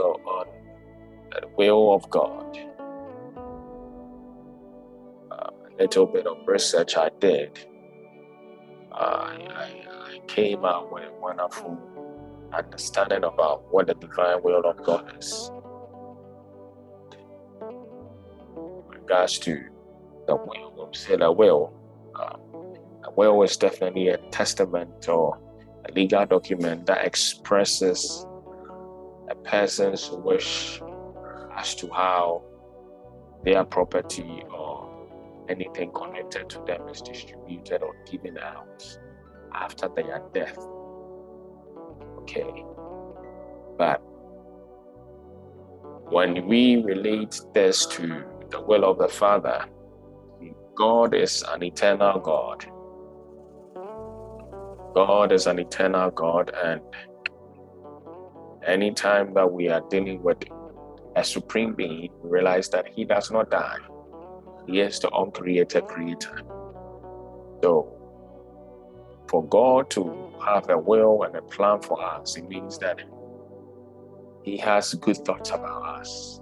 the will of God. Uh, a little bit of research I did. Uh, I, I came out with a wonderful understanding about what the divine will of God is. regards to the will, we say the will, a will is definitely a testament or a legal document that expresses a person's wish as to how their property or anything connected to them is distributed or given out after their death. Okay. But when we relate this to the will of the Father, God is an eternal God. God is an eternal God, and anytime that we are dealing with a supreme being, we realize that He does not die. He is the uncreated creator. So, for God to have a will and a plan for us, it means that He has good thoughts about us.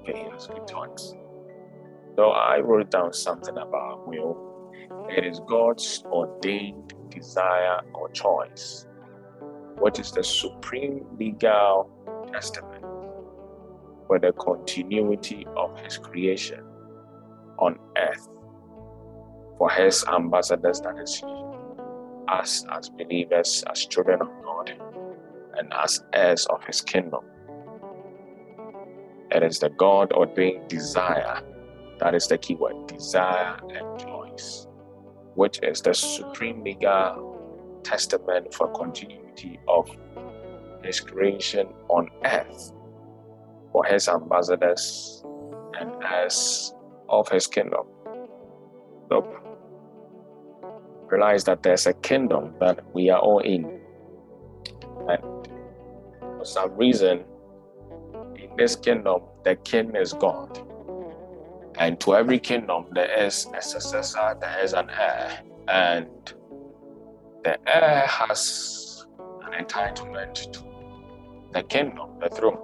Okay, He has good thoughts. So, I wrote down something about will. It is God's ordained desire or choice, what is the supreme legal testament for the continuity of His creation on earth for His ambassadors, that is us as believers, as children of God, and as heirs of His kingdom. It is the God ordained desire, that is the key word desire and choice which is the supreme legal testament for continuity of his creation on earth for his ambassadors and as of his kingdom. So realize that there's a kingdom that we are all in. And for some reason, in this kingdom, the king is God. And to every kingdom, there is a successor, there is an heir. And the heir has an entitlement to the kingdom, the throne.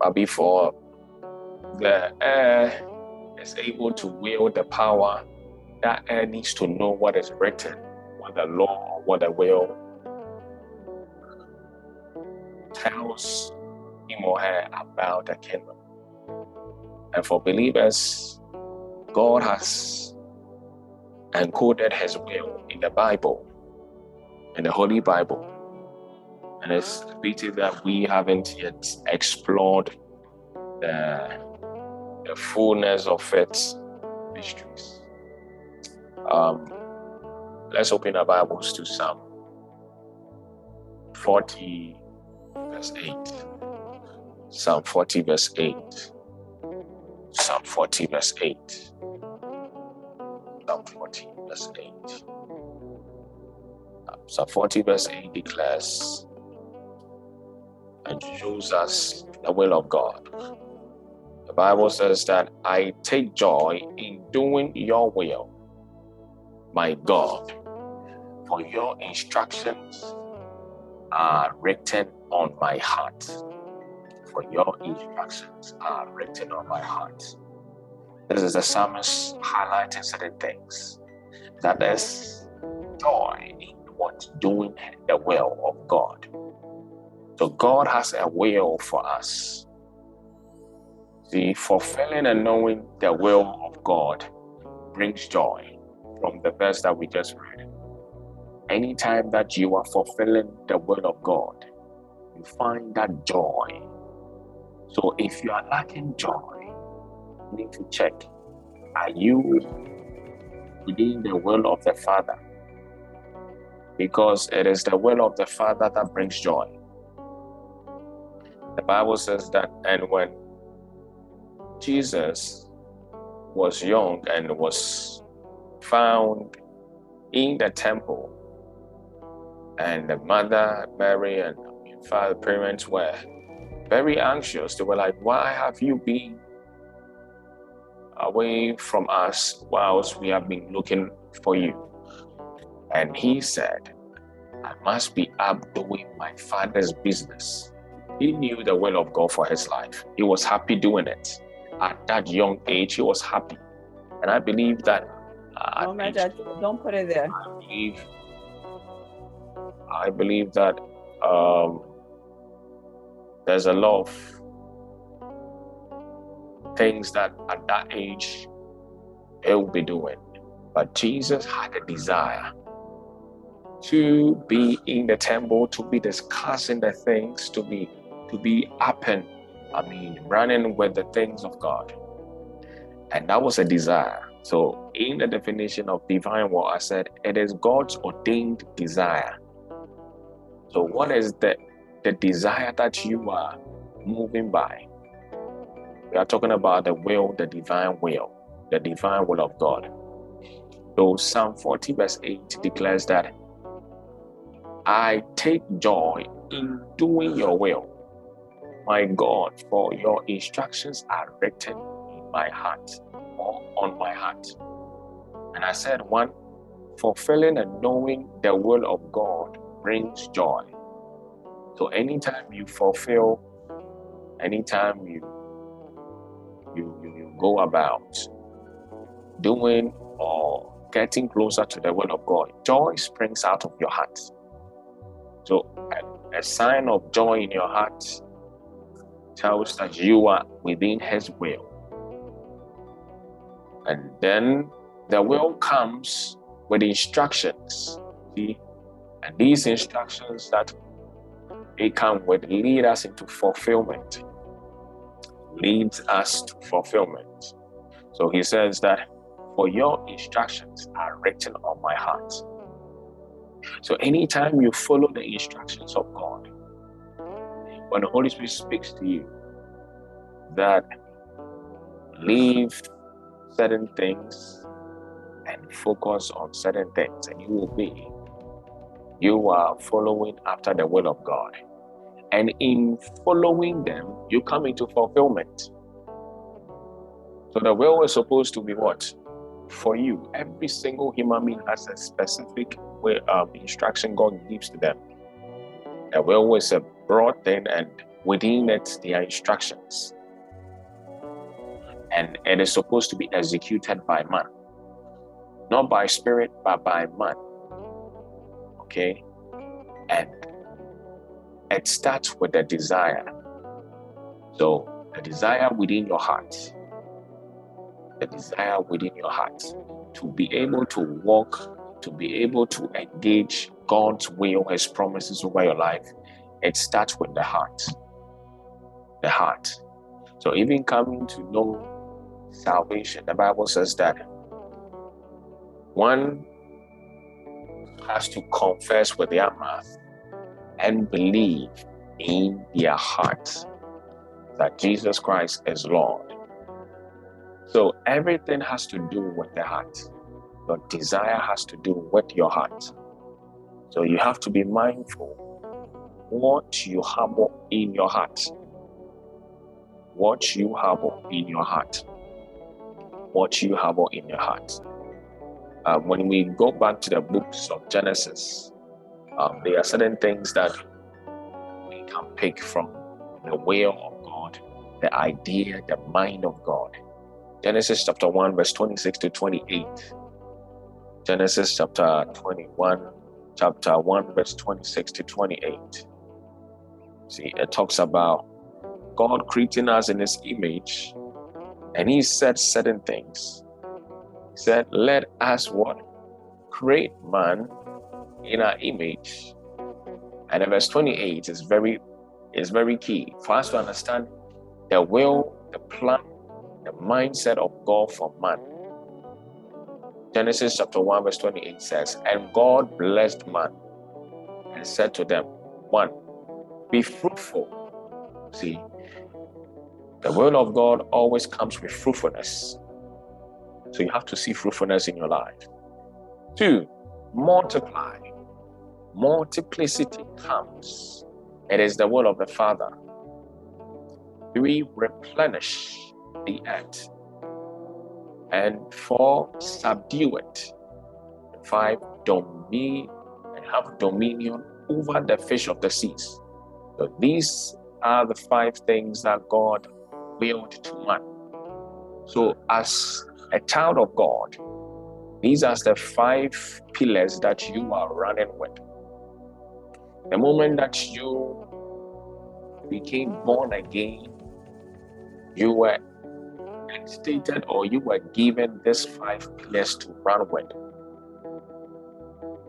But before the heir is able to wield the power, that heir needs to know what is written, what the law what the will tells him or her about the kingdom. And for believers, God has encoded His will in the Bible, in the Holy Bible. And it's a pity that we haven't yet explored the, the fullness of its mysteries. Um, let's open our Bibles to Psalm 40, verse 8. Psalm 40, verse 8. Psalm 40, verse 8. Psalm 40, verse 8. Uh, Psalm 40, verse 8 declares and shows us the will of God. The Bible says that I take joy in doing your will, my God, for your instructions are written on my heart for your instructions are written on my heart. This is the psalmist highlighting certain things. That is joy in what doing the will of God. So God has a will for us. The fulfilling and knowing the will of God brings joy from the verse that we just read. Anytime that you are fulfilling the will of God, you find that joy so if you are lacking joy, need to check are you within the will of the Father? Because it is the will of the Father that brings joy. The Bible says that, and when Jesus was young and was found in the temple, and the mother Mary and father parents were very anxious. They were like, Why have you been away from us whilst we have been looking for you? And he said, I must be up doing my father's business. He knew the will of God for his life. He was happy doing it. At that young age, he was happy. And I believe that. Uh, no, age, don't put it there. I believe, I believe that um, there's a lot of things that at that age he will be doing. But Jesus had a desire to be in the temple, to be discussing the things, to be to be up and I mean running with the things of God. And that was a desire. So in the definition of divine will, I said it is God's ordained desire. So what is the the desire that you are moving by? We are talking about the will, the divine will, the divine will of God. So Psalm 40 verse 8 declares that I take joy in doing your will. My God, for your instructions are written in my heart or on my heart. And I said, one, fulfilling and knowing the will of God brings joy. So anytime you fulfill, anytime you go about doing or getting closer to the will of God, joy springs out of your heart. So, a, a sign of joy in your heart tells that you are within His will. And then the will comes with instructions. See? And these instructions that they come with lead us into fulfillment. Leads us to fulfillment. So he says that for your instructions are written on my heart. So anytime you follow the instructions of God, when the Holy Spirit speaks to you, that leave certain things and focus on certain things, and you will be, you are following after the will of God. And in following them, you come into fulfillment. So the will is supposed to be what? For you. Every single human being has a specific way, of instruction God gives to them. The will is a broad thing, and within it, there are instructions. And it is supposed to be executed by man. Not by spirit, but by man. Okay? And it starts with the desire. So, the desire within your heart, the desire within your heart to be able to walk, to be able to engage God's will, His promises over your life, it starts with the heart. The heart. So, even coming to know salvation, the Bible says that one has to confess with their mouth and believe in their hearts that Jesus Christ is Lord. So everything has to do with the heart. Your desire has to do with your heart. So you have to be mindful what you harbor in your heart. What you harbor in your heart. What you harbor in your heart. Uh, when we go back to the books of Genesis, um, there are certain things that we can pick from the will of God, the idea, the mind of God. Genesis chapter 1, verse 26 to 28. Genesis chapter 21, chapter 1, verse 26 to 28. See, it talks about God creating us in his image, and he said certain things. He said, Let us what? Create man in our image. And in verse 28 is very is very key for us to understand the will, the plan, the mindset of God for man. Genesis chapter 1, verse 28 says, And God blessed man and said to them, One, be fruitful. See, the will of God always comes with fruitfulness. So you have to see fruitfulness in your life. Two, multiply multiplicity comes. It is the will of the Father. We replenish the earth. And four, subdue it. Five, domain and have dominion over the fish of the seas. So these are the five things that God willed to man. So, as a child of God, these are the five pillars that you are running with. The moment that you became born again, you were stated or you were given these five pillars to run with.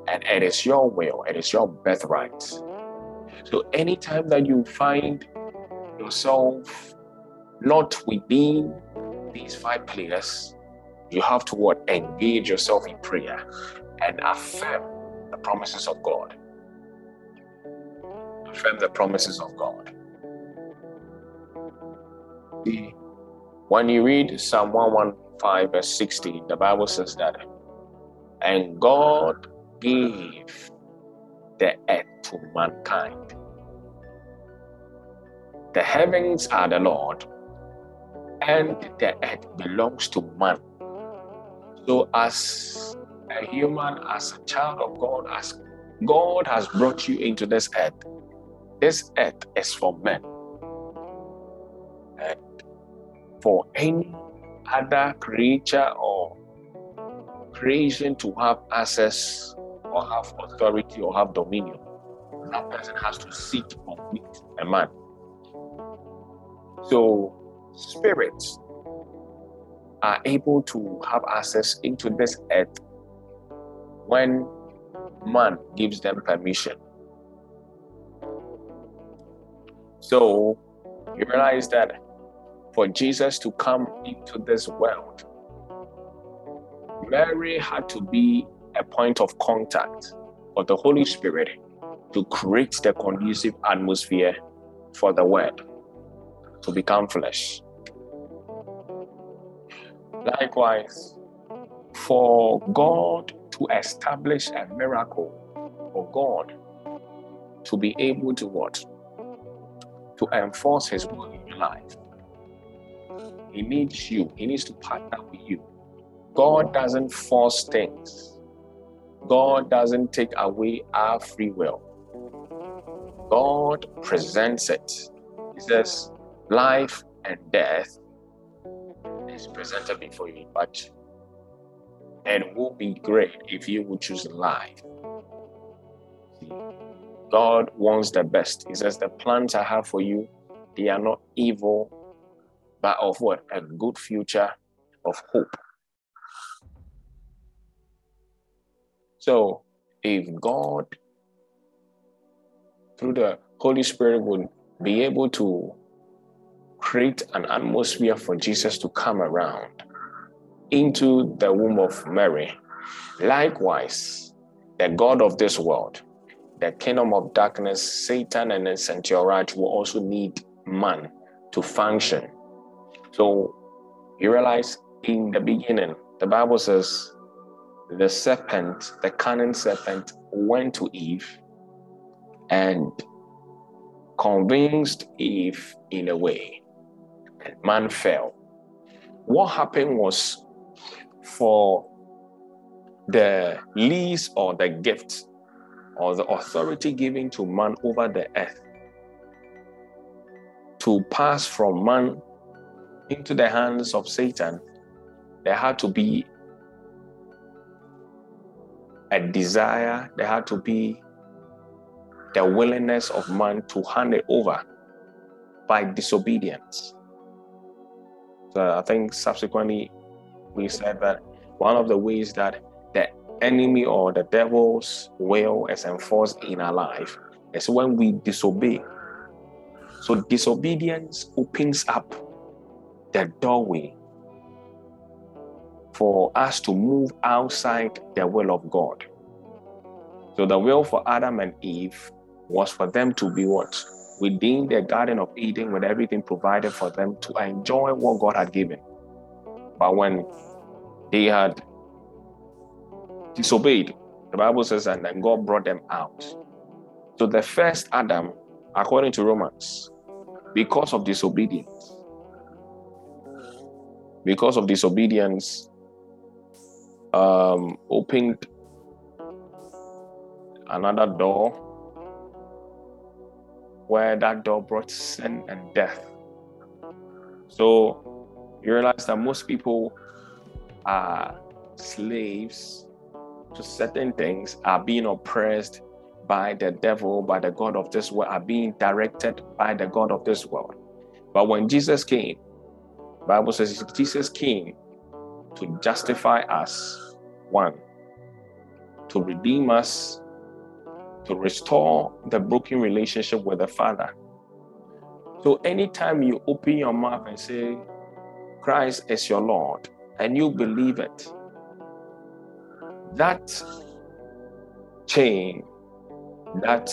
And it is your will, it is your birthright. So anytime that you find yourself not within these five pillars, you have to what? Engage yourself in prayer and affirm the promises of God. Affirm the promises of God. When you read Psalm 115, verse 16, the Bible says that, and God gave the earth to mankind. The heavens are the Lord, and the earth belongs to man. So, as a human, as a child of God, as God has brought you into this earth, this earth is for men. And for any other creature or creation to have access or have authority or have dominion, that person has to on it, a man. So, spirits are able to have access into this earth when man gives them permission. So, you realize that for Jesus to come into this world, Mary had to be a point of contact for the Holy Spirit to create the conducive atmosphere for the Word to become flesh. Likewise, for God to establish a miracle, for God to be able to what? To enforce His will in your life. He needs you, He needs to partner with you. God doesn't force things. God doesn't take away our free will. God presents it. He says, life and death is presented before you, but it will be great if you would choose life. God wants the best. He says, The plans I have for you, they are not evil, but of what? A good future of hope. So, if God, through the Holy Spirit, would be able to create an atmosphere for Jesus to come around into the womb of Mary, likewise, the God of this world, the kingdom of darkness, Satan and his entourage will also need man to function. So you realize in the beginning, the Bible says the serpent, the cunning serpent, went to Eve and convinced Eve in a way, and man fell. What happened was for the lease or the gift or the authority given to man over the earth to pass from man into the hands of Satan, there had to be a desire, there had to be the willingness of man to hand it over by disobedience. So I think subsequently we said that one of the ways that enemy or the devil's will is enforced in our life is when we disobey. So disobedience opens up the doorway for us to move outside the will of God. So the will for Adam and Eve was for them to be what? Within the Garden of Eden with everything provided for them to enjoy what God had given. But when they had disobeyed, the Bible says, and then God brought them out. So the first Adam, according to Romans, because of disobedience, because of disobedience, um, opened another door where that door brought sin and death. So you realize that most people are slaves to certain things, are being oppressed by the devil, by the God of this world, are being directed by the God of this world. But when Jesus came, Bible says Jesus came to justify us, one, to redeem us, to restore the broken relationship with the Father. So anytime you open your mouth and say, Christ is your Lord, and you believe it, that chain, that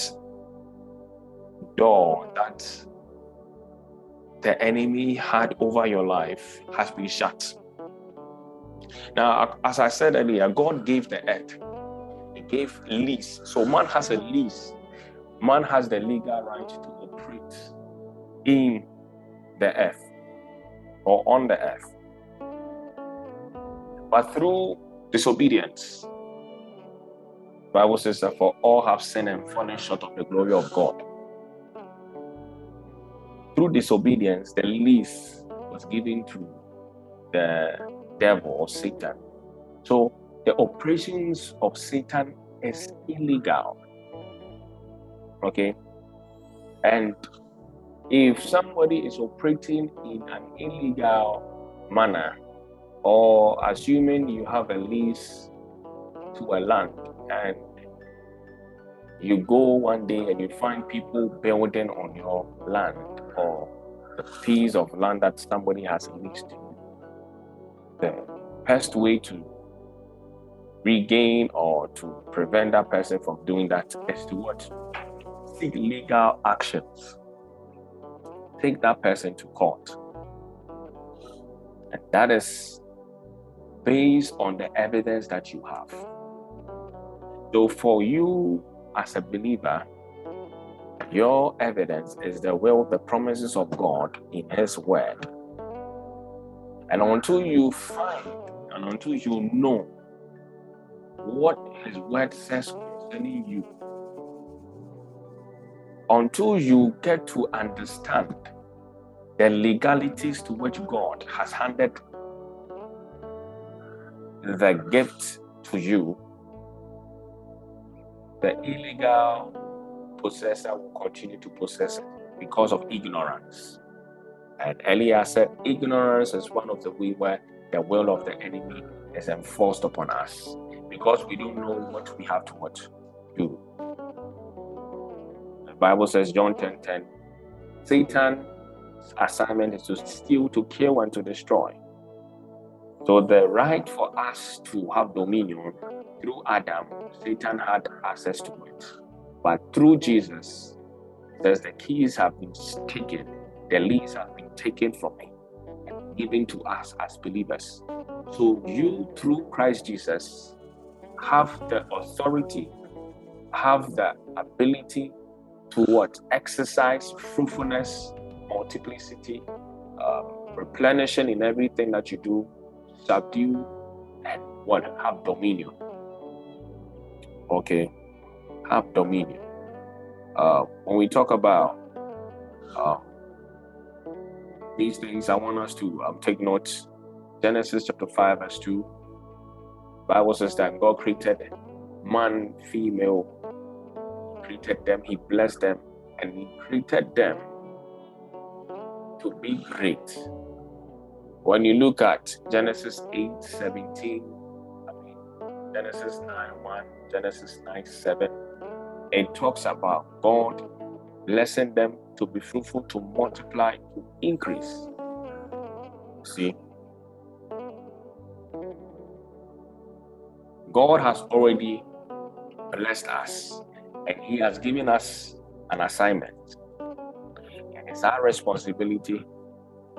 door that the enemy had over your life has been shut. Now, as I said earlier, God gave the earth, He gave lease. So man has a lease, man has the legal right to operate in the earth or on the earth. But through disobedience, Bible says that for all have sinned and fallen short of the glory of God. Through disobedience, the lease was given to the devil or Satan. So the operations of Satan is illegal. Okay? And if somebody is operating in an illegal manner, or assuming you have a lease to a land and you go one day and you find people building on your land or the piece of land that somebody has leased the best way to regain or to prevent that person from doing that is to what? Seek legal actions. Take that person to court. And that is based on the evidence that you have. So, for you as a believer, your evidence is the will, the promises of God in His Word. And until you find and until you know what His Word says concerning you, until you get to understand the legalities to which God has handed the gift to you, the illegal possessor will continue to possess it because of ignorance. And Elia said, ignorance is one of the way where the will of the enemy is enforced upon us because we don't know what we have to what do. The Bible says, John 10 10, Satan's assignment is to steal, to kill, and to destroy. So the right for us to have dominion through Adam, Satan had access to it. But through Jesus, says the keys have been taken, the leads have been taken from him and given to us as believers. So you, through Christ Jesus, have the authority, have the ability to what? Exercise fruitfulness, multiplicity, um, replenishing in everything that you do, subdue, and what? Have dominion. Okay, have dominion. Uh, when we talk about uh, these things, I want us to um, take notes. Genesis chapter 5, verse 2. Bible says that God created man, female, he created them, he blessed them, and he created them to be great. When you look at Genesis 8 17, I mean, Genesis 9 1, Genesis 9 7, it talks about God blessing them to be fruitful, to multiply, to increase. See? God has already blessed us and He has given us an assignment. And it's our responsibility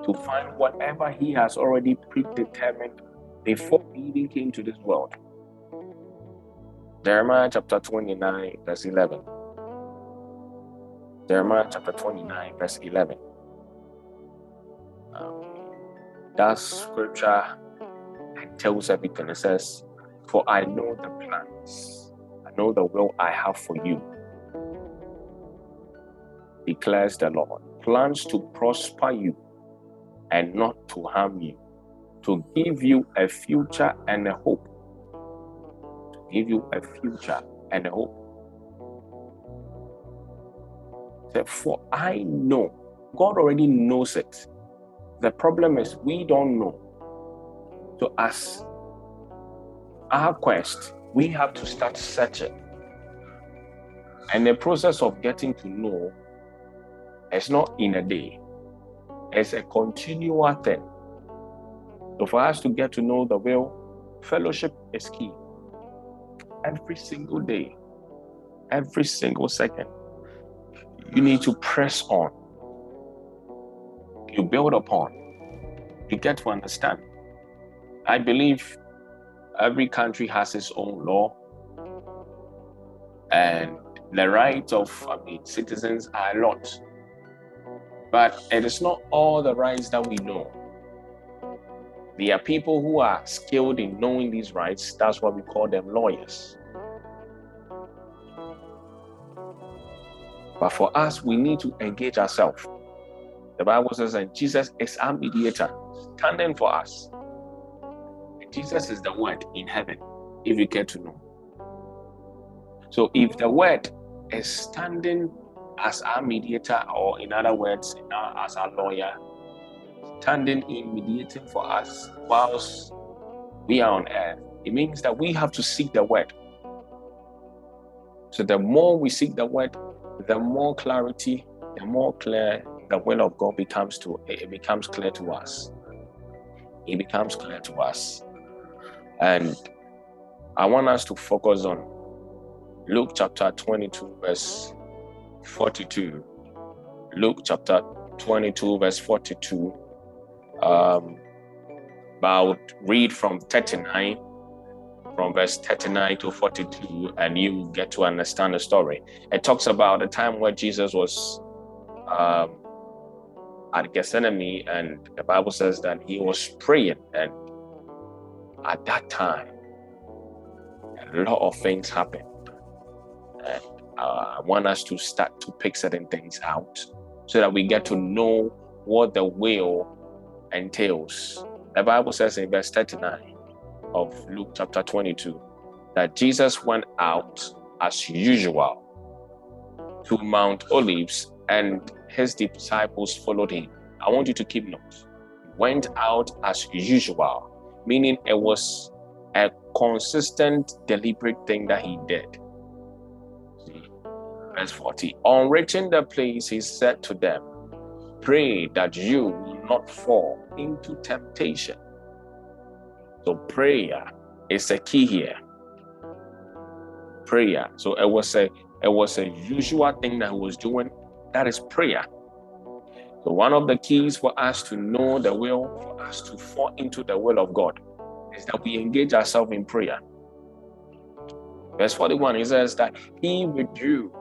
to find whatever He has already predetermined before He even came to this world. Jeremiah chapter 29, verse 11. Jeremiah chapter 29, verse 11. Um, that scripture tells everything. It says, For I know the plans, I know the will I have for you. declares the Lord, plans to prosper you and not to harm you, to give you a future and a hope. To give you a future and a hope. For I know, God already knows it. The problem is we don't know. So, as our quest, we have to start searching. And the process of getting to know is not in a day, it's a continual thing. So, for us to get to know the will, fellowship is key. Every single day, every single second, you need to press on. You build upon. You get to understand. I believe every country has its own law, and the rights of I mean, citizens are a lot. But it is not all the rights that we know. There are people who are skilled in knowing these rights. That's why we call them lawyers. But for us, we need to engage ourselves. The Bible says that Jesus is our mediator, standing for us. Jesus is the word in heaven, if you get to know. So if the word is standing as our mediator, or in other words, as our lawyer, standing in mediating for us whilst we are on earth, it means that we have to seek the word. So the more we seek the word, the more clarity, the more clear the will of God becomes to it becomes clear to us. It becomes clear to us. And I want us to focus on Luke chapter 22, verse 42. Luke chapter 22, verse 42. Um, but I would read from 39 from verse 39 to 42, and you get to understand the story. It talks about the time where Jesus was um, at Gethsemane, and the Bible says that he was praying, and at that time, a lot of things happened. And uh, I want us to start to pick certain things out so that we get to know what the will entails. The Bible says in verse 39 of Luke chapter 22 that Jesus went out as usual to Mount Olives and his disciples followed him. I want you to keep notes. Went out as usual, meaning it was a consistent, deliberate thing that he did. Verse 40 On reaching the place, he said to them, Pray that you will not fall into temptation. So prayer is a key here. Prayer. So it was a it was a usual thing that he was doing. That is prayer. So one of the keys for us to know the will, for us to fall into the will of God, is that we engage ourselves in prayer. Verse 41, he says that he withdrew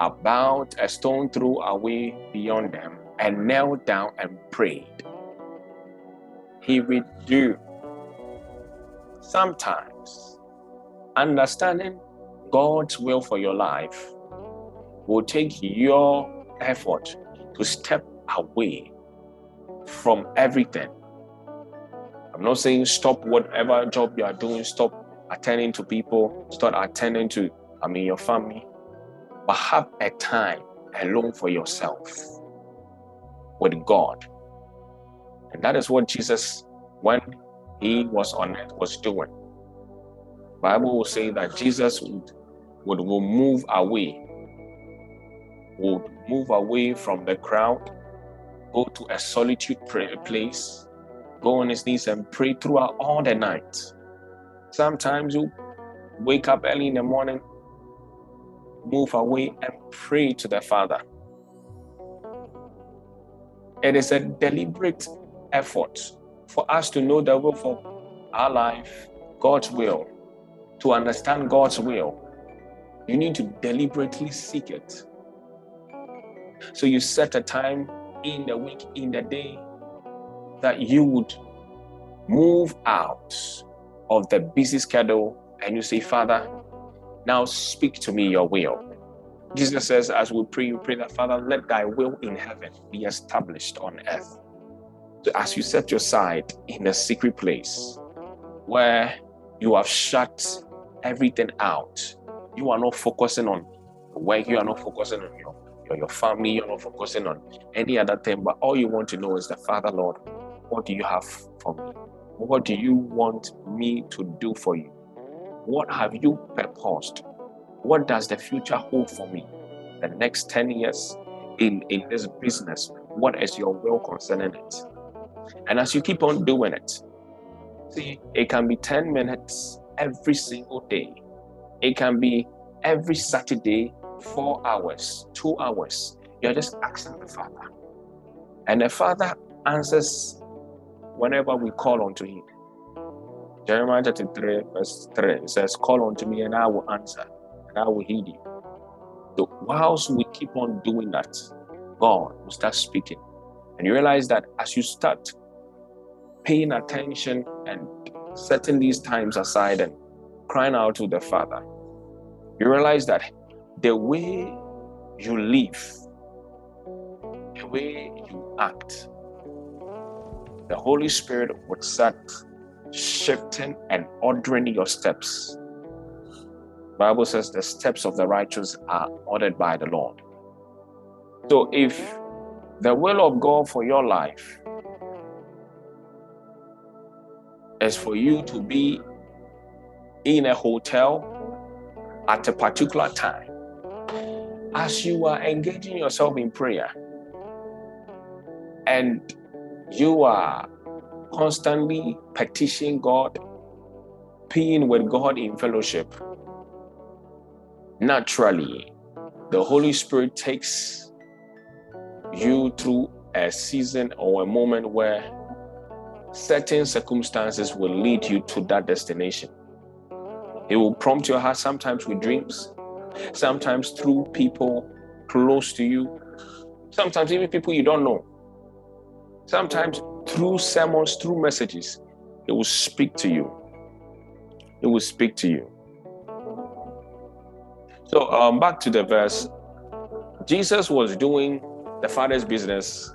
about a stone throw away beyond them and knelt down and prayed. He withdrew Sometimes understanding God's will for your life will take your effort to step away from everything. I'm not saying stop whatever job you are doing, stop attending to people, start attending to, I mean, your family, but have a time alone for yourself with God. And that is what Jesus, when he was on earth was doing. Bible will say that Jesus would, would, will move away, would move away from the crowd, go to a solitude place, go on his knees and pray throughout all the night. Sometimes you wake up early in the morning, move away and pray to the Father. It is a deliberate effort for us to know the will for our life, God's will, to understand God's will, you need to deliberately seek it. So you set a time in the week, in the day, that you would move out of the busy schedule and you say, Father, now speak to me your will. Jesus says, as we pray, you pray that, Father, let thy will in heaven be established on earth. So as you set your side in a secret place where you have shut everything out, you are not focusing on work, you are not focusing on your, your, your family, you're not focusing on any other thing, but all you want to know is the Father, Lord, what do you have for me? What do you want me to do for you? What have you purposed? What does the future hold for me? The next 10 years in, in this business, what is your will concerning it? And as you keep on doing it, see, it can be 10 minutes every single day. It can be every Saturday, four hours, two hours. You're just asking the Father. And the Father answers whenever we call unto Him. Jeremiah 33, verse 3 it says, Call unto me and I will answer, and I will heed you. So, whilst we keep on doing that, God will start speaking. And you realize that as you start paying attention and setting these times aside and crying out to the Father, you realize that the way you live, the way you act, the Holy Spirit would start shifting and ordering your steps. Bible says the steps of the righteous are ordered by the Lord. So if the will of God for your life is for you to be in a hotel at a particular time, as you are engaging yourself in prayer and you are constantly petitioning God, being with God in fellowship, naturally, the Holy Spirit takes you through a season or a moment where certain circumstances will lead you to that destination. It will prompt your heart sometimes with dreams, sometimes through people close to you, sometimes even people you don't know, sometimes through sermons, through messages. It will speak to you. It will speak to you. So, um, back to the verse Jesus was doing the Father's business,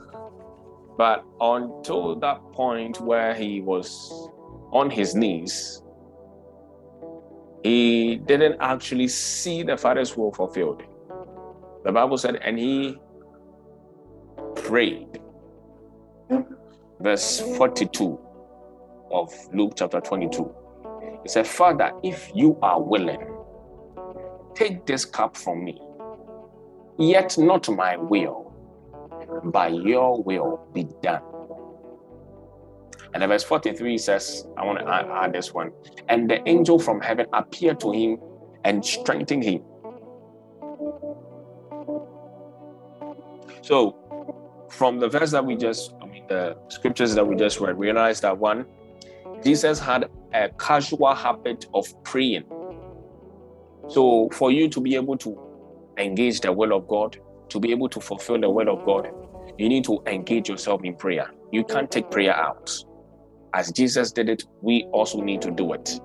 but until that point where he was on his knees, he didn't actually see the Father's will fulfilled. The Bible said, and he prayed. Verse 42 of Luke chapter 22. He said, Father, if you are willing, take this cup from me, yet not my will, but your will be done. And then verse 43 says, I want to add, this one. And the angel from heaven appeared to him and strengthened him. So, from the verse that we just, the scriptures that we just read, we realize that one, Jesus had a casual habit of praying. So, for you to be able to engage the will of God, to be able to fulfill the will of God, you need to engage yourself in prayer. You can't take prayer out. As Jesus did it, we also need to do it.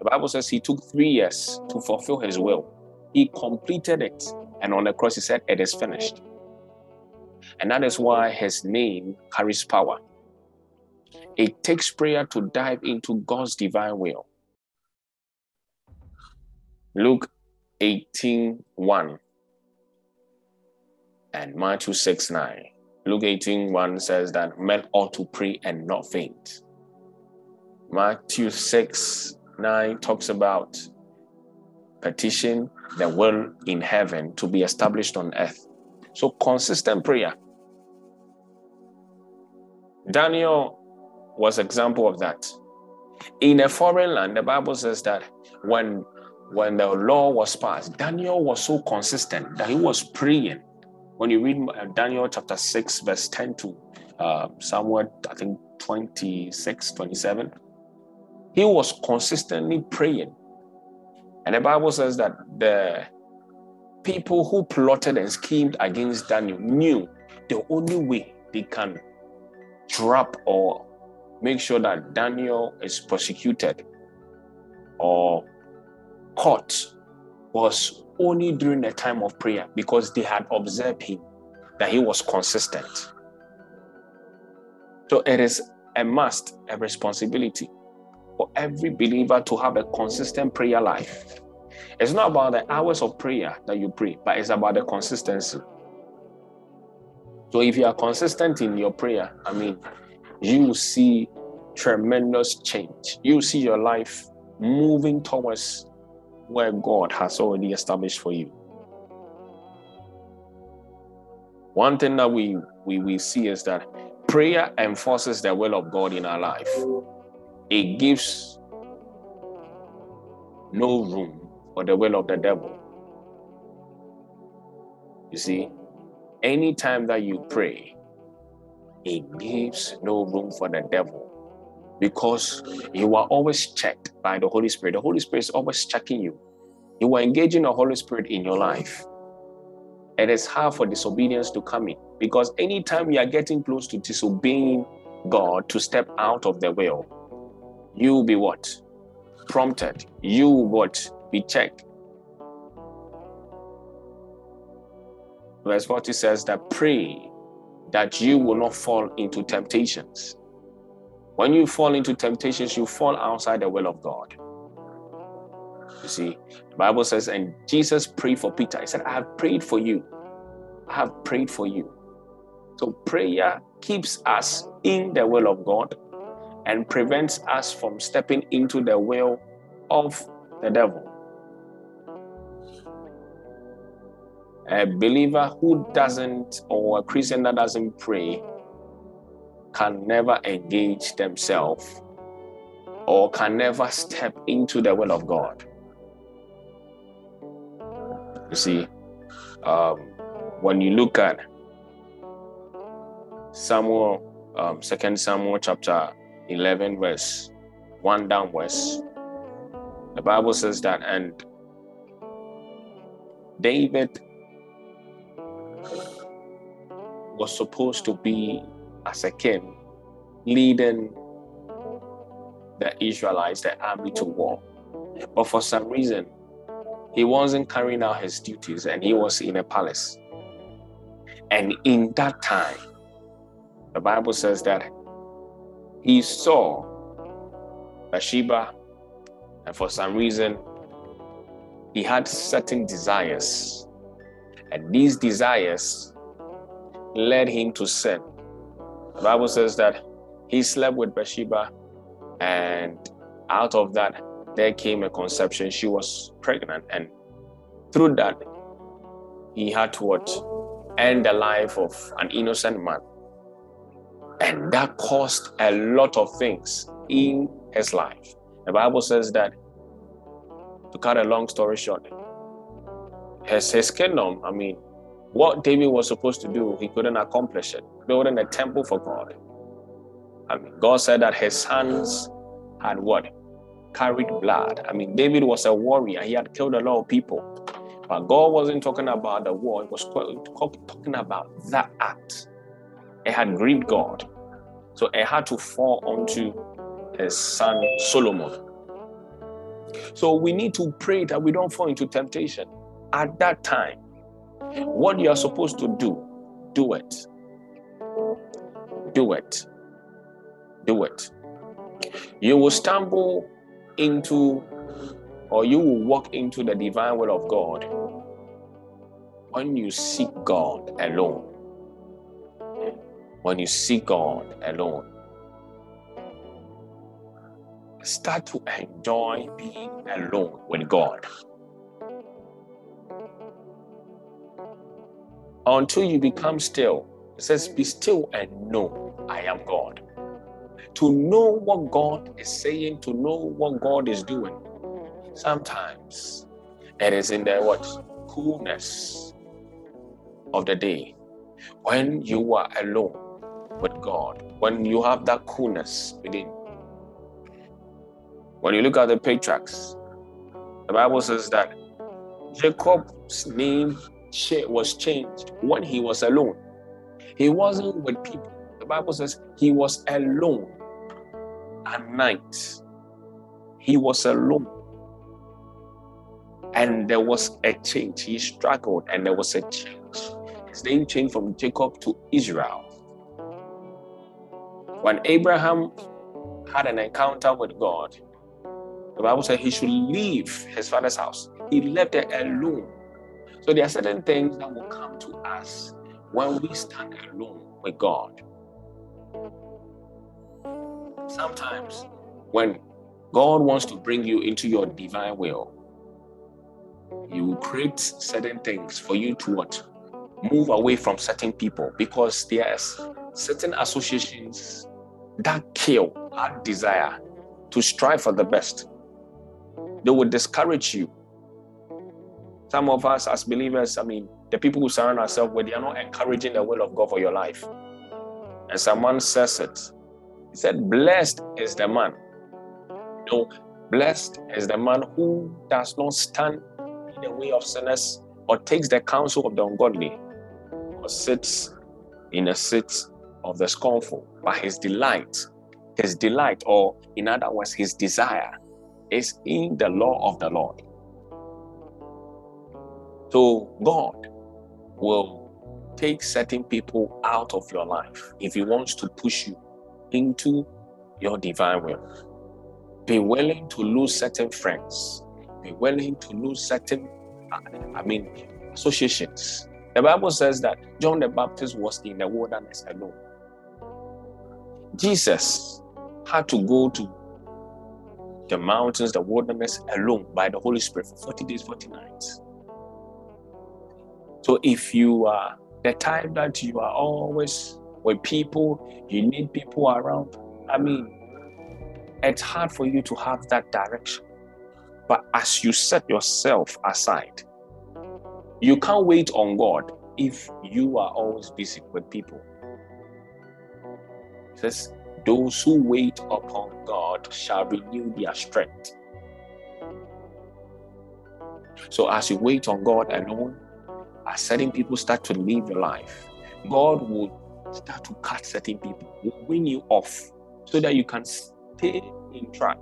The Bible says he took three years to fulfill his will. He completed it. And on the cross, he said, It is finished. And that is why his name carries power. It takes prayer to dive into God's divine will. Luke 18 1 and Matthew 6 9. Luke 18 1 says that men ought to pray and not faint. Matthew 6 9 talks about petition the will in heaven to be established on earth. So, consistent prayer. Daniel was example of that. In a foreign land, the Bible says that when when the law was passed, Daniel was so consistent that he was praying when you read uh, Daniel chapter 6, verse 10 to uh, somewhere, I think 26, 27, he was consistently praying. And the Bible says that the people who plotted and schemed against Daniel knew the only way they can trap or make sure that Daniel is prosecuted or caught was only during the time of prayer because they had observed him that he was consistent. So it is a must, a responsibility for every believer to have a consistent prayer life. It's not about the hours of prayer that you pray, but it's about the consistency. So if you are consistent in your prayer, I mean, you will see tremendous change. You will see your life moving towards where God has already established for you. One thing that we, we, we see is that prayer enforces the will of God in our life. It gives no room for the will of the devil. You see, anytime that you pray, it gives no room for the devil because you are always checked by the Holy Spirit. The Holy Spirit is always checking you. You are engaging the Holy Spirit in your life. It is hard for disobedience to come in because anytime you are getting close to disobeying God to step out of the will, you will be what? Prompted. You what? Be checked. Verse 40 says that pray that you will not fall into temptations. When you fall into temptations, you fall outside the will of God. You see, the Bible says, and Jesus prayed for Peter. He said, I have prayed for you. I have prayed for you. So prayer keeps us in the will of God and prevents us from stepping into the will of the devil. A believer who doesn't, or a Christian that doesn't pray, can never engage themselves or can never step into the will of God. You see, um, when you look at Samuel, um, Samuel chapter 11, verse 1 downwards, the Bible says that, and David was supposed to be as a king, leading the Israelites, the army to war. But for some reason, he wasn't carrying out his duties and he was in a palace. And in that time, the Bible says that he saw Bathsheba, and for some reason, he had certain desires. And these desires led him to sin. The Bible says that he slept with Bathsheba, and out of that, there came a conception. She was pregnant, and through that, he had to what? End the life of an innocent man. And that caused a lot of things in his life. The Bible says that, to cut a long story short, his, his kingdom, I mean, what David was supposed to do, he couldn't accomplish it. Building a temple for God. I mean, God said that his sons had what? Carried blood. I mean, David was a warrior. He had killed a lot of people. But God wasn't talking about the war. He was talking about that act. It had grieved God. So it had to fall onto his son Solomon. So we need to pray that we don't fall into temptation. At that time, what you are supposed to do, do it. Do it. Do it. You will stumble into or you will walk into the divine will of God when you seek God alone. When you seek God alone. Start to enjoy being alone with God. Until you become still. It says, Be still and know I am God. To know what God is saying, to know what God is doing, sometimes it is in the what coolness of the day when you are alone with God, when you have that coolness within. When you look at the patriarchs, the Bible says that Jacob's name was changed when he was alone. He wasn't with people. The Bible says he was alone at night. He was alone. And there was a change. He struggled, and there was a change. His name changed from Jacob to Israel. When Abraham had an encounter with God, the Bible said he should leave his father's house. He left it alone. So there are certain things that will come to us when we stand alone with God. Sometimes when God wants to bring you into your divine will, He will create certain things for you to what? Move away from certain people because there's certain associations that kill our desire to strive for the best. They will discourage you. Some of us as believers, I mean, the people who surround ourselves with, they are not encouraging the will of God for your life. And someone says it. He said, Blessed is the man. No, blessed is the man who does not stand in the way of sinners or takes the counsel of the ungodly or sits in the seat of the scornful. But his delight, his delight, or in other words, his desire is in the law of the Lord. So God will take certain people out of your life if He wants to push you into your divine will. Be willing to lose certain friends. Be willing to lose certain, I mean, associations. The Bible says that John the Baptist was in the wilderness alone. Jesus had to go to the mountains, the wilderness alone by the Holy Spirit for 40 days, 40 nights. So if you are the type that you are always with people, you need people around, I mean, it's hard for you to have that direction. But as you set yourself aside, you can't wait on God if you are always busy with people. It says, Those who wait upon God shall renew their strength. So as you wait on God alone, as certain people start to live your life, God will start to cut certain people, will win you off so that you can stay in track.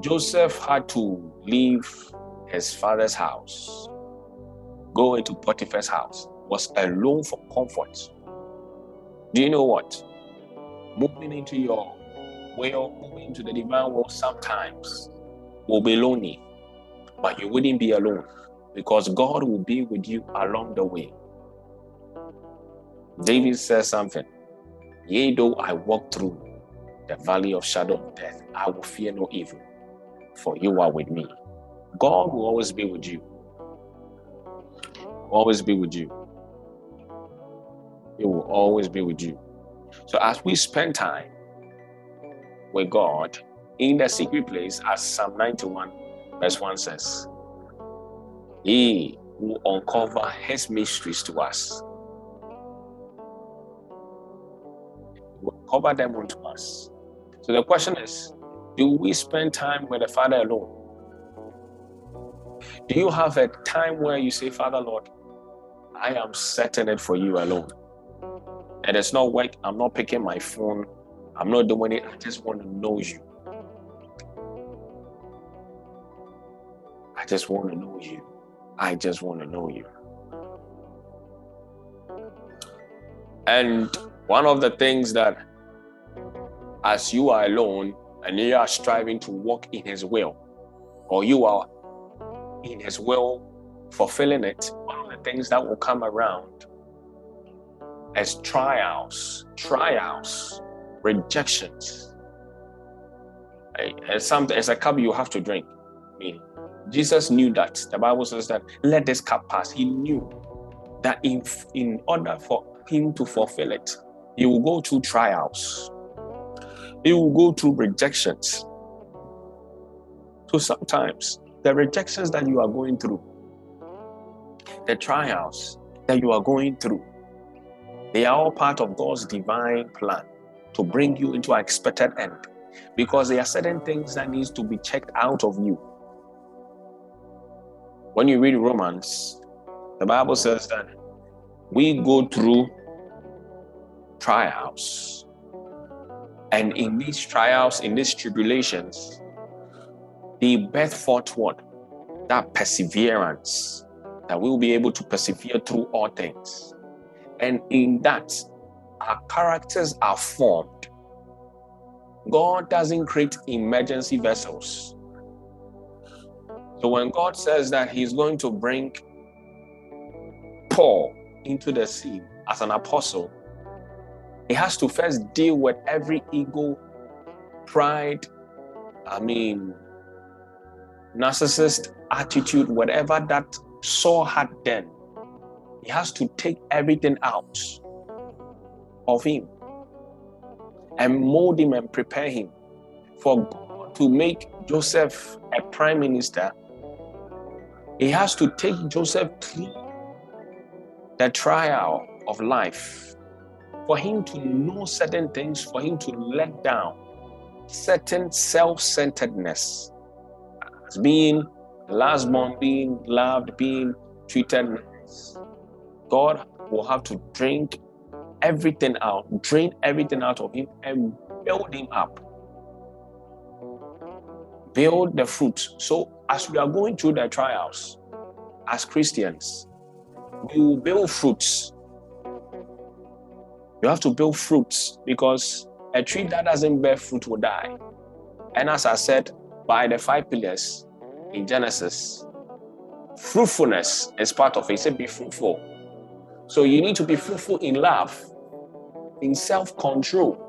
Joseph had to leave his father's house, go into Potiphar's house, was alone for comfort. Do you know what? Moving into your will, moving into the divine world sometimes will be lonely, but you wouldn't be alone because God will be with you along the way. David says something. Yea, though I walk through the valley of shadow of death, I will fear no evil, for you are with me. God will always be with you. Always be with you. He will always be with you. So as we spend time with God in the secret place, as Psalm 91, verse 1 says, He will uncover his mysteries to us. He will cover them unto us. So the question is, do we spend time with the Father alone? Do you have a time where you say, Father Lord, I am setting it for you alone? And it's not work, I'm not picking my phone, I'm not doing it, I just want to know you. I just want to know you. I just want to know you. And one of the things that, as you are alone and you are striving to walk in His will, or you are in His will, fulfilling it, one of the things that will come around as trials, trials, rejections. As something as a cup you have to drink. I mean, Jesus knew that. The Bible says that let this cup pass. He knew that in, in order for him to fulfill it, he will go through trials. He will go through rejections. So sometimes the rejections that you are going through, the trials that you are going through, they are all part of God's divine plan to bring you into an expected end. Because there are certain things that needs to be checked out of you when you read Romans, the Bible says that we go through trials. And in these trials, in these tribulations, He birthed forth what? That perseverance, that we'll be able to persevere through all things. And in that, our characters are formed. God doesn't create emergency vessels. So when God says that He's going to bring Paul into the scene as an apostle, He has to first deal with every ego, pride, I mean, narcissist attitude, whatever that Saul had then. He has to take everything out of him and mold him and prepare him for God to make Joseph a prime minister. He has to take Joseph through the trial of life for him to know certain things, for him to let down certain self centeredness as being last born, being loved, being treated nice. God will have to drink everything out, drain everything out of him, and build him up. Build the fruit. So, as we are going through the trials as Christians, we will build fruits. You have to build fruits because a tree that doesn't bear fruit will die. And as I said, by the five pillars in Genesis, fruitfulness is part of it. It Be fruitful. So you need to be fruitful in love, in self control.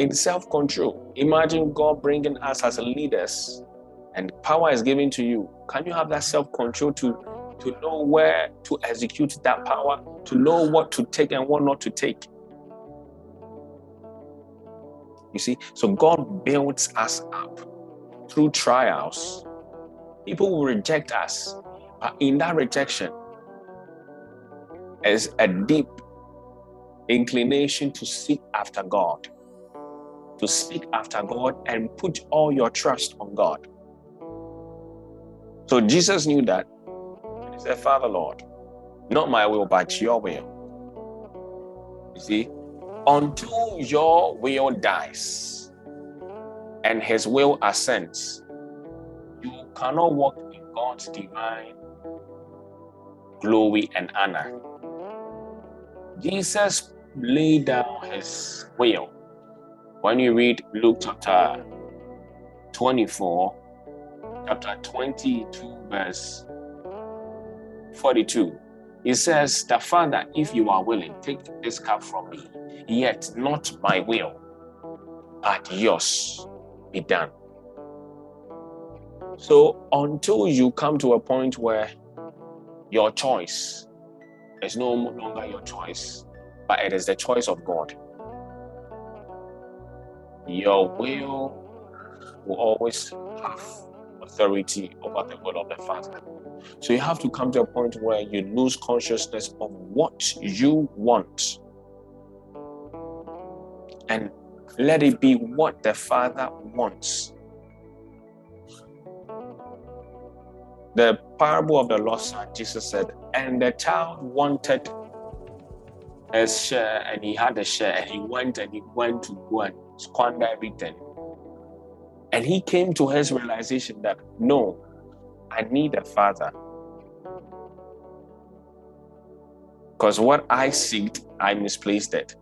In self control. Imagine God bringing us as leaders and power is given to you. Can you have that self control to, to know where to execute that power, to know what to take and what not to take? You see, so God builds us up through trials. People will reject us, but in that rejection, is a deep inclination to seek after God, to seek after God and put all your trust on God. So Jesus knew that. He said, Father, Lord, not my will, but your will. You see, until your will dies and his will ascends, you cannot walk in God's divine glory and honor. Jesus laid down his will. When you read Luke chapter 24, chapter 22, verse 42, it says, The Father, if you are willing, take this cup from me, yet not my will, but yours be done. So until you come to a point where your choice is no longer your choice, but it is the choice of God. Your will will always have authority over the will of the Father. So you have to come to a point where you lose consciousness of what you want and let it be what the Father wants. The parable of the lost son, Jesus said, and the child wanted a share and he had a share and he went and he went to go and squander everything. And he came to his realization that no, I need a father. Because what I seeked, I misplaced it.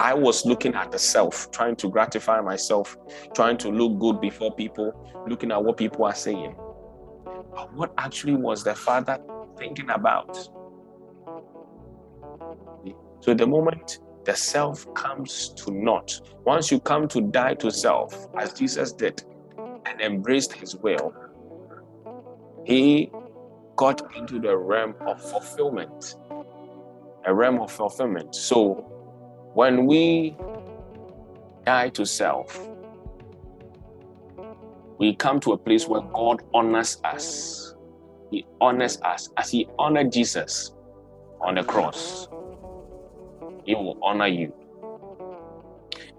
I was looking at the self, trying to gratify myself, trying to look good before people, looking at what people are saying. But what actually was the father thinking about? So the moment the self comes to naught, once you come to die to self, as Jesus did, and embraced his will, he got into the realm of fulfillment. A realm of fulfillment. So when we die to self, we come to a place where God honors us. He honors us as He honored Jesus on the cross. He will honor you.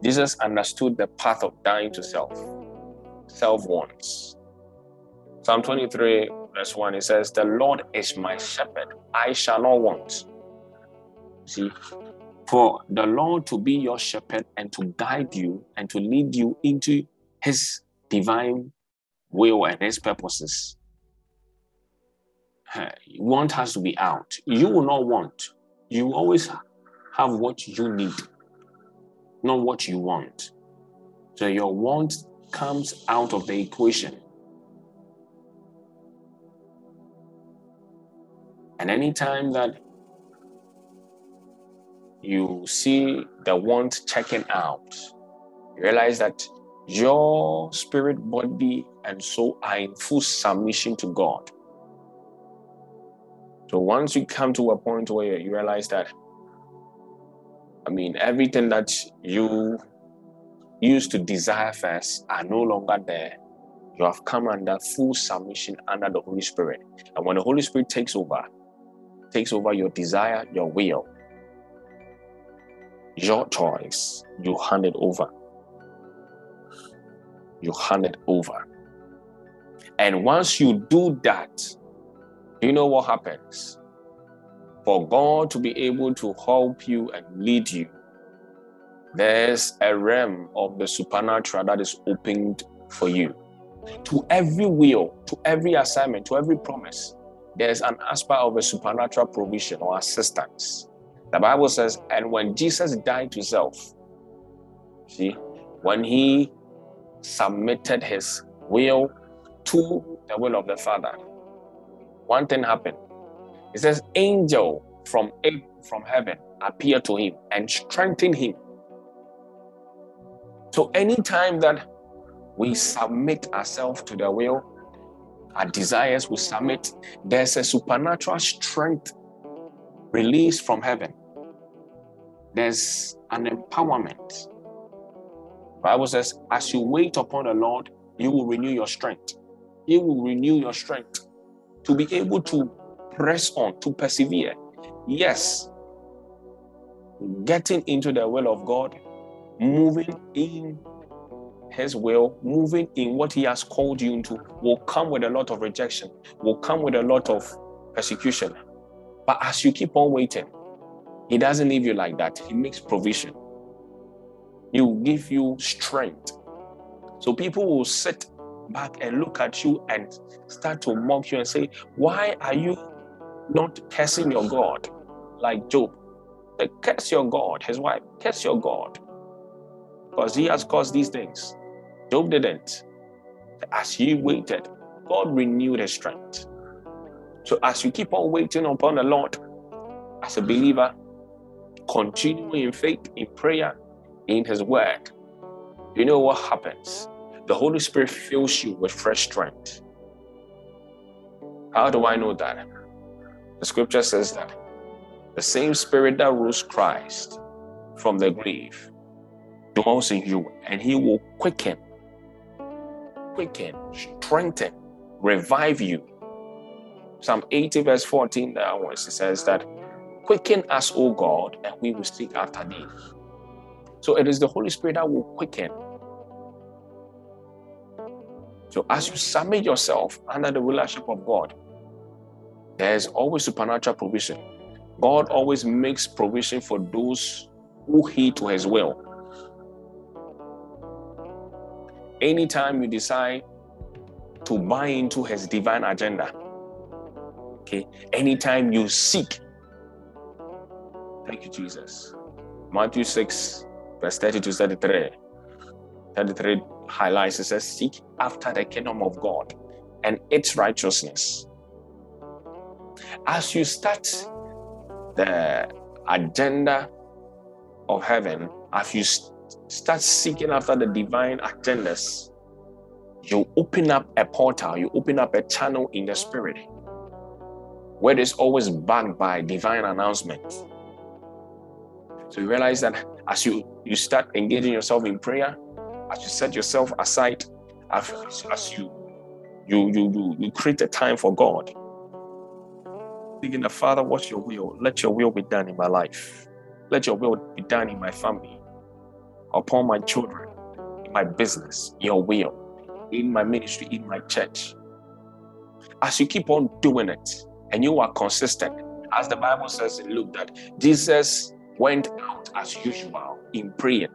Jesus understood the path of dying to self, self wants. Psalm 23, verse 1, it says, The Lord is my shepherd, I shall not want. See, for the Lord to be your shepherd and to guide you and to lead you into his divine will and his purposes, want has to be out. You will not want. You always have what you need, not what you want. So your want comes out of the equation. And anytime that you see the want checking out, you realize that your spirit, body, and soul are in full submission to God. So once you come to a point where you realize that, I mean, everything that you used to desire first are no longer there. You have come under full submission under the Holy Spirit. And when the Holy Spirit takes over, takes over your desire, your will, your choice, you hand it over. You hand it over. And once you do that, do you know what happens? For God to be able to help you and lead you, there's a realm of the supernatural that is opened for you. To every will, to every assignment, to every promise, there's an aspect of a supernatural provision or assistance. The Bible says, and when Jesus died to self, see, when he submitted his will to the will of the Father, one thing happened. It says, angel from, from heaven appeared to him and strengthened him. So anytime that we submit ourselves to the will, our desires, we submit, there's a supernatural strength released from heaven. There's an empowerment. Bible says, as you wait upon the Lord, you will renew your strength. He will renew your strength to be able to press on, to persevere. Yes, getting into the will of God, moving in His will, moving in what He has called you into, will come with a lot of rejection, will come with a lot of persecution. But as you keep on waiting, He doesn't leave you like that. He makes provision. He will give you strength. So people will sit back and look at you and start to mock you and say, Why are you not cursing your God like Job? Curse your God, his wife, curse your God. Because he has caused these things. Job didn't. As he waited, God renewed his strength. So as you keep on waiting upon the Lord, as a believer, continuing in faith, in prayer, in his word, you know what happens? the Holy Spirit fills you with fresh strength. How do I know that? The scripture says that the same spirit that rose Christ from the grave dwells in you, and he will quicken, quicken, strengthen, revive you. Psalm 80, verse 14, that it says that, Quicken us, O God, and we will seek after thee. So it is the Holy Spirit that will quicken, so as you submit yourself under the rulership of God, there's always supernatural provision. God always makes provision for those who heed to his will. Anytime you decide to buy into his divine agenda, okay, anytime you seek, thank you, Jesus. Matthew 6, verse 30 to 33. 33 highlights it says, Seek after the kingdom of God and its righteousness. As you start the agenda of heaven, as you start seeking after the divine agendas, you open up a portal, you open up a channel in the spirit where it is always backed by divine announcement. So you realize that as you, you start engaging yourself in prayer, as you set yourself aside, as, as you, you you you you create a time for God. Thinking the Father, what's your will? Let your will be done in my life. Let your will be done in my family, upon my children, in my business, your will, in my ministry, in my church. As you keep on doing it and you are consistent, as the Bible says in Luke, that Jesus went out as usual in praying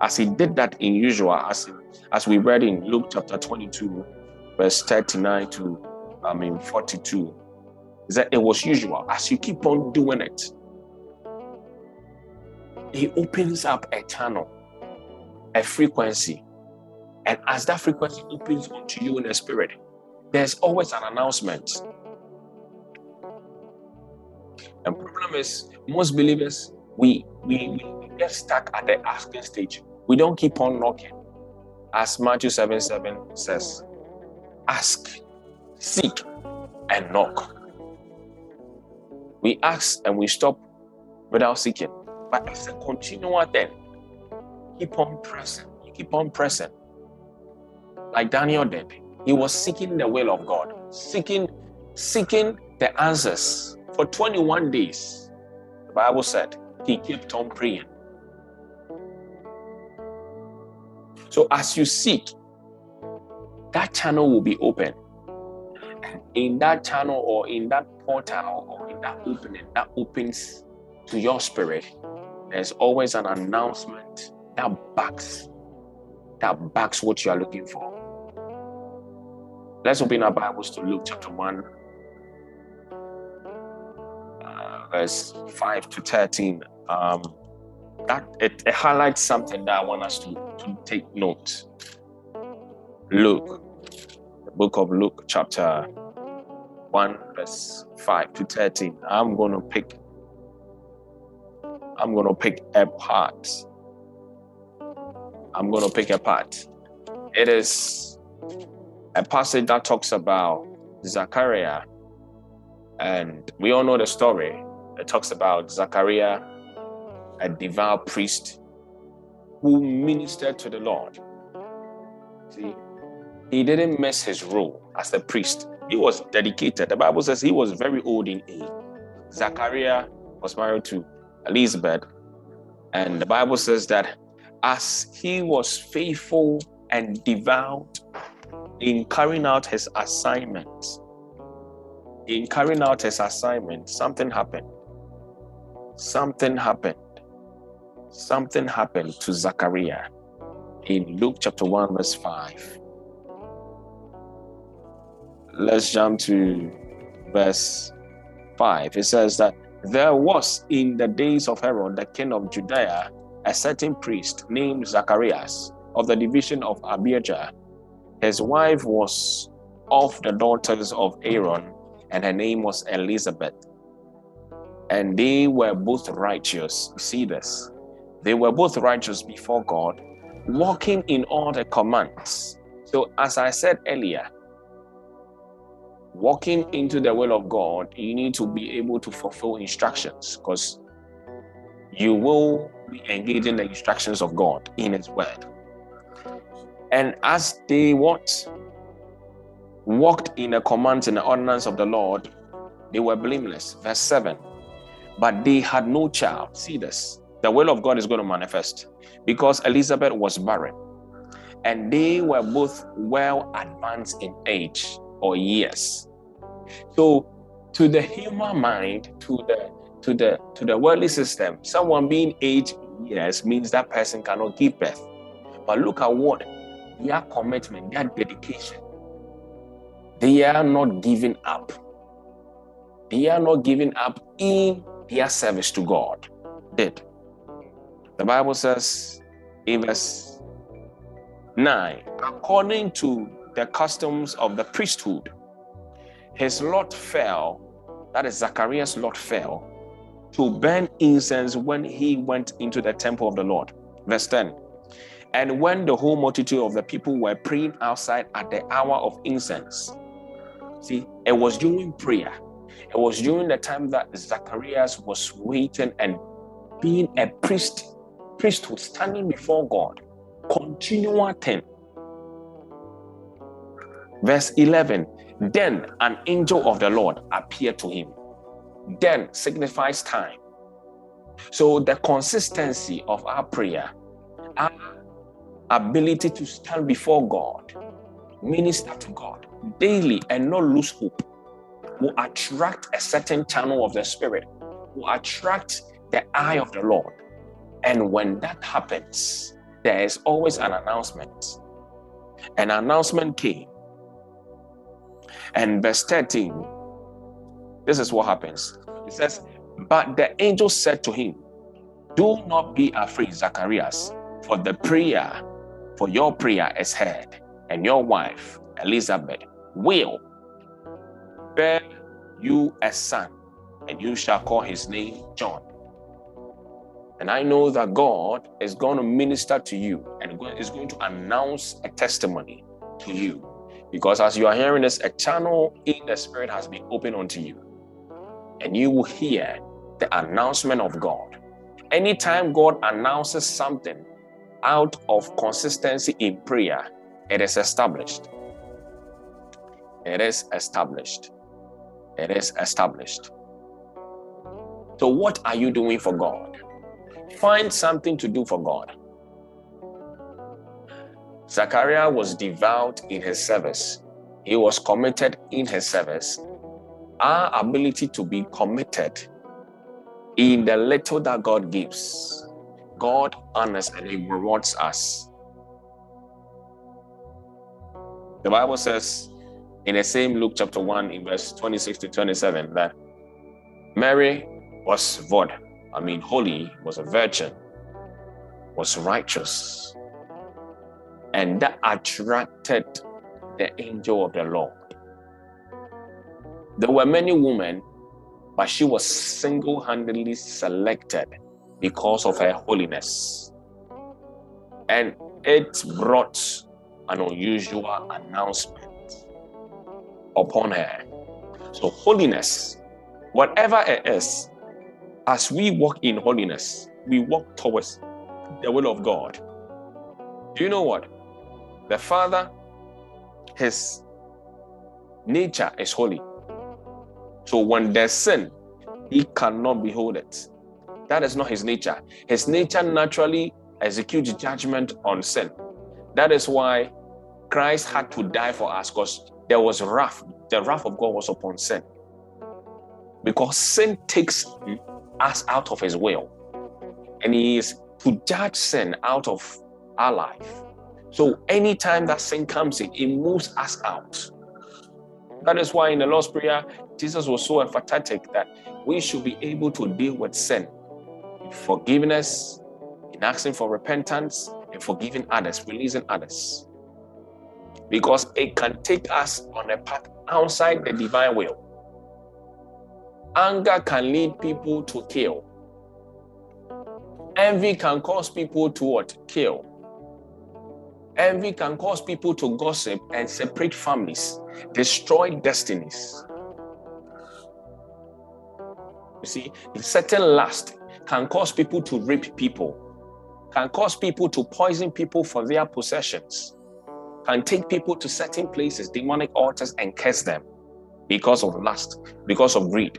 as he did that in usual, as, as we read in Luke chapter 22, verse 39 to I mean 42, is that it was usual. As you keep on doing it, he opens up a channel, a frequency. And as that frequency opens onto you in the spirit, there's always an announcement. And problem is, most believers, we, we, we get stuck at the asking stage. We don't keep on knocking. As Matthew 7 7 says, ask, seek, and knock. We ask and we stop without seeking. But it's a continual thing. Keep on pressing. You keep on pressing. Like Daniel did. He was seeking the will of God, seeking, seeking the answers for 21 days. The Bible said he kept on praying. So as you seek, that channel will be open. In that channel or in that portal or in that opening, that opens to your spirit, there's always an announcement that backs that backs what you are looking for. Let's open our Bibles to Luke chapter 1, uh, verse 5 to 13. Um, that it, it, highlights something that I want us to, to take note. Luke, the book of Luke, chapter 1, verse 5 to 13. I'm going to pick I'm going to pick a part. I'm going to pick a part. It is a passage that talks about Zachariah. And we all know the story. It talks about Zachariah, a devout priest who ministered to the Lord. See, he didn't miss his role as a priest. He was dedicated. The Bible says he was very old in age. Zachariah was married to Elizabeth. And the Bible says that as he was faithful and devout in carrying out his assignment, in carrying out his assignment, something happened. Something happened. Something happened to Zachariah in Luke chapter 1, verse 5. Let's jump to verse 5. It says that there was in the days of Herod, the king of Judea, a certain priest named Zacharias of the division of Abijah. His wife was of the daughters of Aaron, and her name was Elizabeth. And they were both righteous. See this? They were both righteous before God, walking in all the commands. So, as I said earlier, walking into the will of God, you need to be able to fulfill instructions because you will be engaging the instructions of God in His Word. And as they what walked in the commands and the ordinance of the Lord, they were blameless. Verse 7. But they had no child. See this. The will of God is going to manifest because Elizabeth was barren and they were both well advanced in age or years. So to the human mind, to the to the to the worldly system, someone being aged years means that person cannot give birth. But look at what their commitment, their dedication. They are not giving up. They are not giving up in their service to God. Did. The Bible says in verse 9, according to the customs of the priesthood, his lot fell, that is Zacharias' lot fell, to burn incense when he went into the temple of the Lord. Verse 10. And when the whole multitude of the people were praying outside at the hour of incense, see, it was during prayer. It was during the time that Zacharias was waiting and being a priest, priesthood, standing before God, continual thing. Verse 11 Then an angel of the Lord appeared to him. Then signifies time. So the consistency of our prayer, our ability to stand before God, minister to God daily and not lose hope, will attract a certain channel of the Spirit, will attract the eye of the Lord. And when that happens, there is always an announcement. An announcement came. And verse 13, this is what happens. It says, But the angel said to him, Do not be afraid, Zacharias, for the prayer, for your prayer is heard, and your wife, Elizabeth, will bear you a son, and you shall call his name John. And I know that God is going to minister to you and is going to announce a testimony to you. Because as you are hearing this, a channel in the Spirit has been opened unto you. And you will hear the announcement of God. Anytime God announces something out of consistency in prayer, it is established. It is established. It is established. So, what are you doing for God? Find something to do for God. Zachariah was devout in his service, he was committed in his service. Our ability to be committed in the little that God gives, God honors and He rewards us. The Bible says in the same Luke chapter 1, in verse 26 to 27, that Mary was vod, I mean, holy, was a virgin, was righteous, and that attracted the angel of the Lord. There were many women, but she was single handedly selected because of her holiness. And it brought an unusual announcement upon her. So, holiness, whatever it is, as we walk in holiness, we walk towards the will of God. Do you know what? The Father, His nature is holy. So when there's sin, He cannot behold it. That is not His nature. His nature naturally executes judgment on sin. That is why Christ had to die for us because there was wrath. The wrath of God was upon sin. Because sin takes us out of his will. And he is to judge sin out of our life. So anytime that sin comes in, it moves us out. That is why in the Lord's Prayer, Jesus was so emphatic that we should be able to deal with sin in forgiveness, in asking for repentance, and forgiving others, releasing others because it can take us on a path outside the divine will. Anger can lead people to kill. Envy can cause people to what? Kill. Envy can cause people to gossip and separate families, destroy destinies. You see, certain lust can cause people to rape people, can cause people to poison people for their possessions can take people to certain places, demonic altars, and curse them because of lust, because of greed.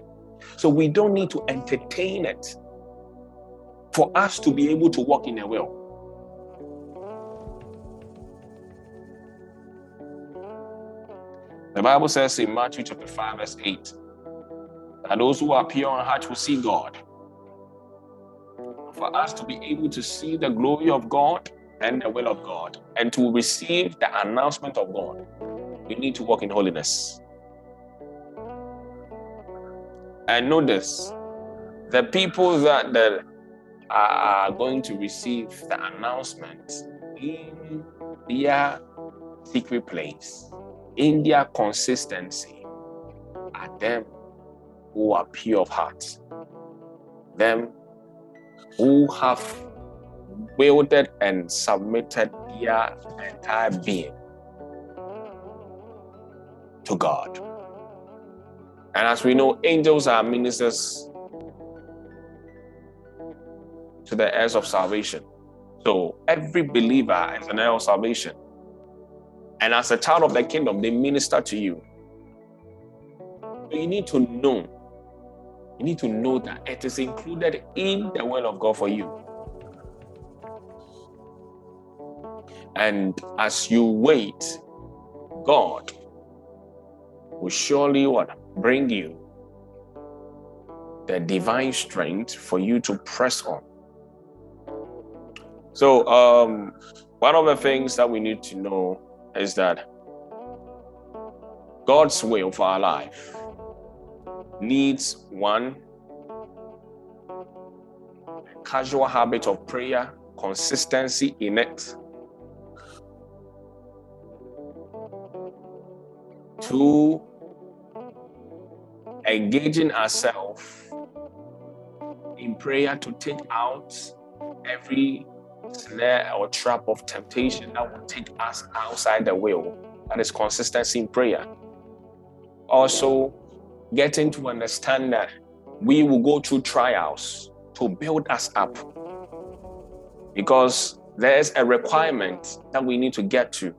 So we don't need to entertain it for us to be able to walk in a will. The Bible says in Matthew chapter 5, verse 8, that those who are pure in heart will see God. For us to be able to see the glory of God, and the will of God. And to receive the announcement of God, we need to walk in holiness. And notice the people that, that are going to receive the announcement in their secret place, in their consistency, are them who are pure of heart, them who have wielded and submitted their entire being to God. And as we know, angels are ministers to the heirs of salvation. So every believer is an heir of salvation. And as a child of the kingdom, they minister to you. You need to know. You need to know that it is included in the will of God for you. And as you wait, God will surely what? Bring you the divine strength for you to press on. So, um, one of the things that we need to know is that God's will for our life needs one casual habit of prayer, consistency in it. Two, engaging ourselves in prayer to take out every snare or trap of temptation that will take us outside the will. That is consistency in prayer. Also, getting to understand that we will go through trials to build us up. Because there's a requirement that we need to get to.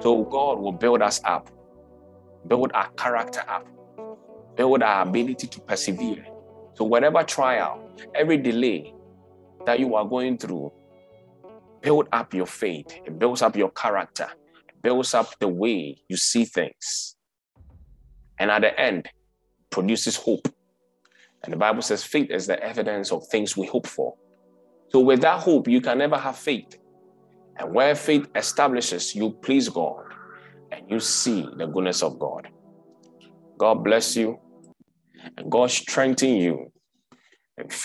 So God will build us up, build our character up, build our ability to persevere. So, whatever trial, every delay that you are going through, build up your faith, it builds up your character, it builds up the way you see things. And at the end, produces hope. And the Bible says faith is the evidence of things we hope for. So without hope, you can never have faith. And where faith establishes, you please God and you see the goodness of God. God bless you and God strengthen you